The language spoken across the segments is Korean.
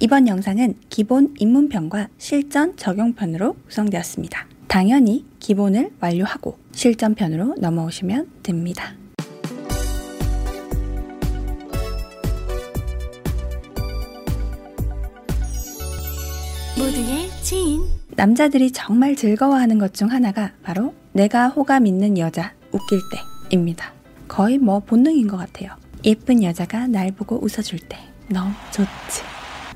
이번 영상은 기본 입문편과 실전 적용편으로 구성되었습니다. 당연히 기본을 완료하고 실전편으로 넘어오시면 됩니다. 모두의 지인 남자들이 정말 즐거워하는 것 중 하나가 바로 내가 호감 있는 여자 웃길 때입니다. 거의 뭐 본능인 것 같아요. 예쁜 여자가 날 보고 웃어줄 때 너무 좋지.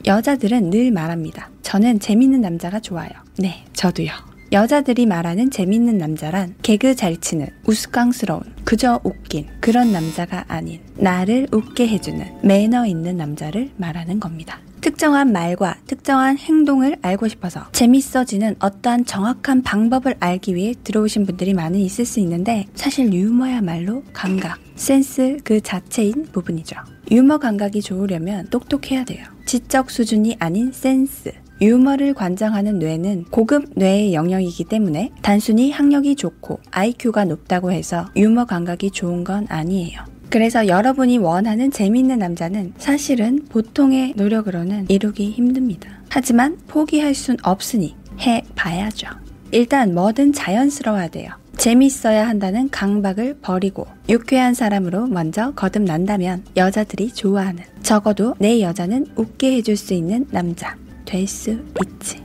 여자들은 늘 말합니다. 저는 재밌는 남자가 좋아요. 네, 저도요. 여자들이 말하는 재밌는 남자란 개그 잘 치는 우스꽝스러운 그저 웃긴 그런 남자가 아닌 나를 웃게 해주는 매너 있는 남자를 말하는 겁니다. 특정한 말과 특정한 행동을 알고 싶어서 재밌어지는 어떠한 정확한 방법을 알기 위해 들어오신 분들이 많이 있을 수 있는데 사실 유머야말로 감각, 센스 그 자체인 부분이죠. 유머 감각이 좋으려면 똑똑해야 돼요. 지적 수준이 아닌 센스. 유머를 관장하는 뇌는 고급 뇌의 영역이기 때문에 단순히 학력이 좋고 IQ가 높다고 해서 유머 감각이 좋은 건 아니에요. 그래서 여러분이 원하는 재미있는 남자는 사실은 보통의 노력으로는 이루기 힘듭니다. 하지만 포기할 순 없으니 해봐야죠. 일단 뭐든 자연스러워야 돼요. 재밌어야 한다는 강박을 버리고 유쾌한 사람으로 먼저 거듭난다면 여자들이 좋아하는 적어도 내 여자는 웃게 해줄 수 있는 남자 될 수 있지.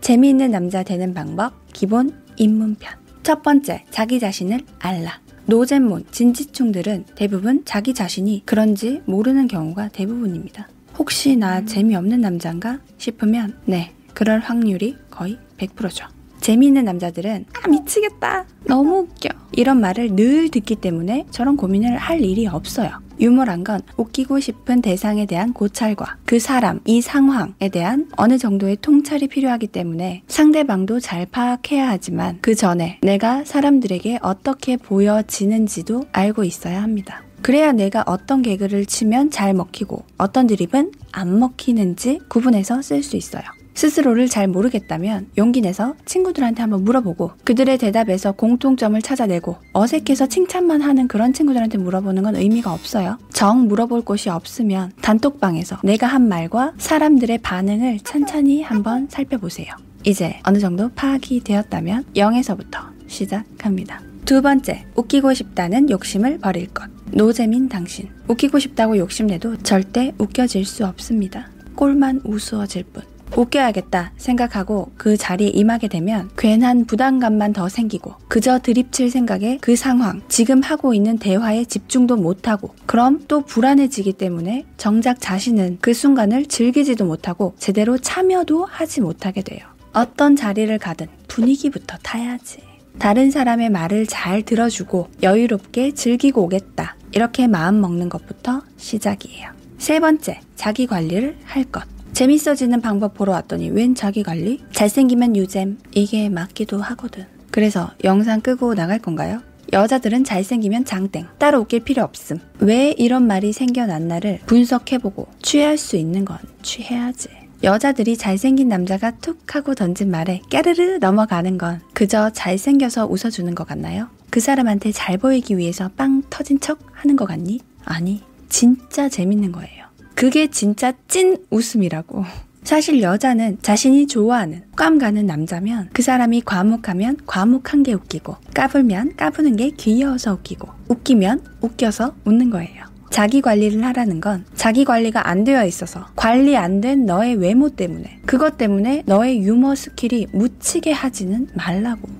재미있는 남자 되는 방법 기본 입문편. 첫 번째, 자기 자신을 알라. 노잼몬, 진지충들은 대부분 자기 자신이 그런지 모르는 경우가 대부분입니다. 혹시 나 재미없는 남잔가 싶으면 네, 그럴 확률이 거의 100%죠. 재미있는 남자들은 아 미치겠다 너무 웃겨 이런 말을 늘 듣기 때문에 저런 고민을 할 일이 없어요. 유머란 건 웃기고 싶은 대상에 대한 고찰과 그 사람, 이 상황에 대한 어느 정도의 통찰이 필요하기 때문에 상대방도 잘 파악해야 하지만 그 전에 내가 사람들에게 어떻게 보여지는지도 알고 있어야 합니다. 그래야 내가 어떤 개그를 치면 잘 먹히고 어떤 드립은 안 먹히는지 구분해서 쓸 수 있어요. 스스로를 잘 모르겠다면 용기 내서 친구들한테 한번 물어보고 그들의 대답에서 공통점을 찾아내고 어색해서 칭찬만 하는 그런 친구들한테 물어보는 건 의미가 없어요. 정 물어볼 곳이 없으면 단톡방에서 내가 한 말과 사람들의 반응을 천천히 한번 살펴보세요. 이제 어느 정도 파악이 되었다면 0에서부터 시작합니다. 두 번째, 웃기고 싶다는 욕심을 버릴 것. 노잼인 당신. 웃기고 싶다고 욕심내도 절대 웃겨질 수 없습니다. 꼴만 우스워질 뿐. 웃겨야겠다 생각하고 그 자리에 임하게 되면 괜한 부담감만 더 생기고 그저 드립칠 생각에 그 상황, 지금 하고 있는 대화에 집중도 못하고 그럼 또 불안해지기 때문에 정작 자신은 그 순간을 즐기지도 못하고 제대로 참여도 하지 못하게 돼요. 어떤 자리를 가든 분위기부터 타야지. 다른 사람의 말을 잘 들어주고 여유롭게 즐기고 오겠다. 이렇게 마음 먹는 것부터 시작이에요. 세 번째, 자기 관리를 할 것. 재밌어지는 방법 보러 왔더니 웬 자기 관리? 잘생기면 유잼. 이게 맞기도 하거든. 그래서 영상 끄고 나갈 건가요? 여자들은 잘생기면 장땡. 따로 웃길 필요 없음. 왜 이런 말이 생겨났나를 분석해보고 취할 수 있는 건 취해야지. 여자들이 잘생긴 남자가 툭 하고 던진 말에 깨르르 넘어가는 건 그저 잘생겨서 웃어주는 것 같나요? 그 사람한테 잘 보이기 위해서 빵 터진 척 하는 것 같니? 아니, 진짜 재밌는 거예요. 그게 진짜 찐 웃음이라고. 사실 여자는 자신이 좋아하는 감 가는 남자면 그 사람이 과묵하면 과묵한 게 웃기고 까불면 까부는 게 귀여워서 웃기고 웃기면 웃겨서 웃는 거예요. 자기 관리를 하라는 건 자기 관리가 안 되어 있어서 관리 안 된 너의 외모 때문에 그것 때문에 너의 유머 스킬이 묻히게 하지는 말라고.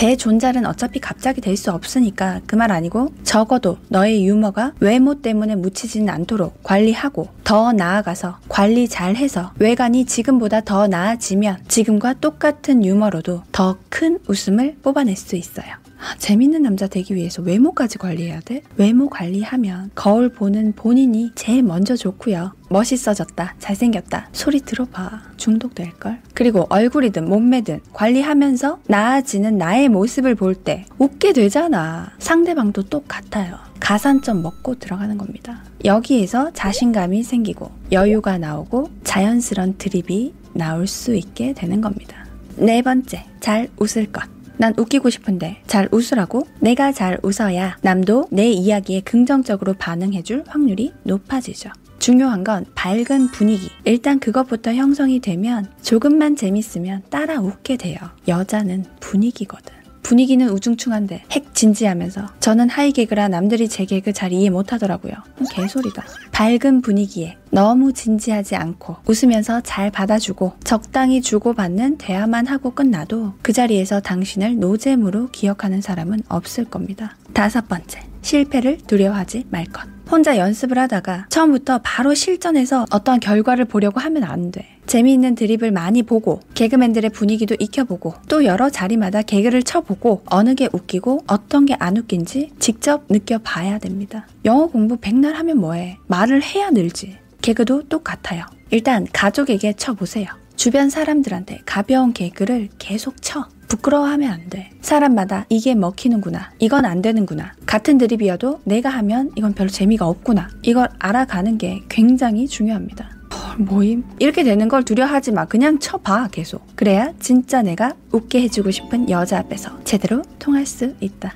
대존잘은 어차피 갑자기 될 수 없으니까 그 말 아니고 적어도 너의 유머가 외모 때문에 묻히지는 않도록 관리하고 더 나아가서 관리 잘 해서 외관이 지금보다 더 나아지면 지금과 똑같은 유머로도 더 큰 웃음을 뽑아낼 수 있어요. 아, 재밌는 남자 되기 위해서 외모까지 관리해야 돼? 외모 관리하면 거울 보는 본인이 제일 먼저 좋고요. 멋있어졌다, 잘생겼다, 소리 들어봐. 중독될걸? 그리고 얼굴이든 몸매든 관리하면서 나아지는 나의 모습을 볼 때 웃게 되잖아. 상대방도 똑같아요. 가산점 먹고 들어가는 겁니다. 여기에서 자신감이 생기고 여유가 나오고 자연스런 드립이 나올 수 있게 되는 겁니다. 네 번째, 잘 웃을 것. 난 웃기고 싶은데 잘 웃으라고? 내가 잘 웃어야 남도 내 이야기에 긍정적으로 반응해줄 확률이 높아지죠. 중요한 건 밝은 분위기. 일단 그것부터 형성이 되면 조금만 재밌으면 따라 웃게 돼요. 여자는 분위기거든. 분위기는 우중충한데 핵 진지하면서 저는 하이 개그라 남들이 제 개그 잘 이해 못하더라고요. 개소리다. 밝은 분위기에 너무 진지하지 않고 웃으면서 잘 받아주고 적당히 주고받는 대화만 하고 끝나도 그 자리에서 당신을 노잼으로 기억하는 사람은 없을 겁니다. 다섯 번째, 실패를 두려워하지 말 것. 혼자 연습을 하다가 처음부터 바로 실전에서 어떤 결과를 보려고 하면 안 돼. 재미있는 드립을 많이 보고 개그맨들의 분위기도 익혀보고 또 여러 자리마다 개그를 쳐보고 어느 게 웃기고 어떤 게 안 웃긴지 직접 느껴봐야 됩니다. 영어 공부 백날 하면 뭐해? 말을 해야 늘지. 개그도 똑같아요. 일단 가족에게 쳐보세요. 주변 사람들한테 가벼운 개그를 계속 쳐. 부끄러워하면 안 돼. 사람마다 이게 먹히는구나. 이건 안 되는구나. 같은 드립이어도 내가 하면 이건 별로 재미가 없구나. 이걸 알아가는 게 굉장히 중요합니다. 모임? 이렇게 되는 걸 두려워하지 마. 그냥 쳐봐, 계속. 그래야 진짜 내가 웃게 해주고 싶은 여자 앞에서 제대로 통할 수 있다.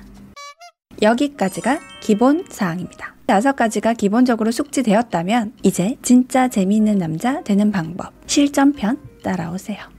여기까지가 기본 사항입니다. 다섯 가지가 기본적으로 숙지되었다면 이제 진짜 재미있는 남자 되는 방법 실전편 따라오세요.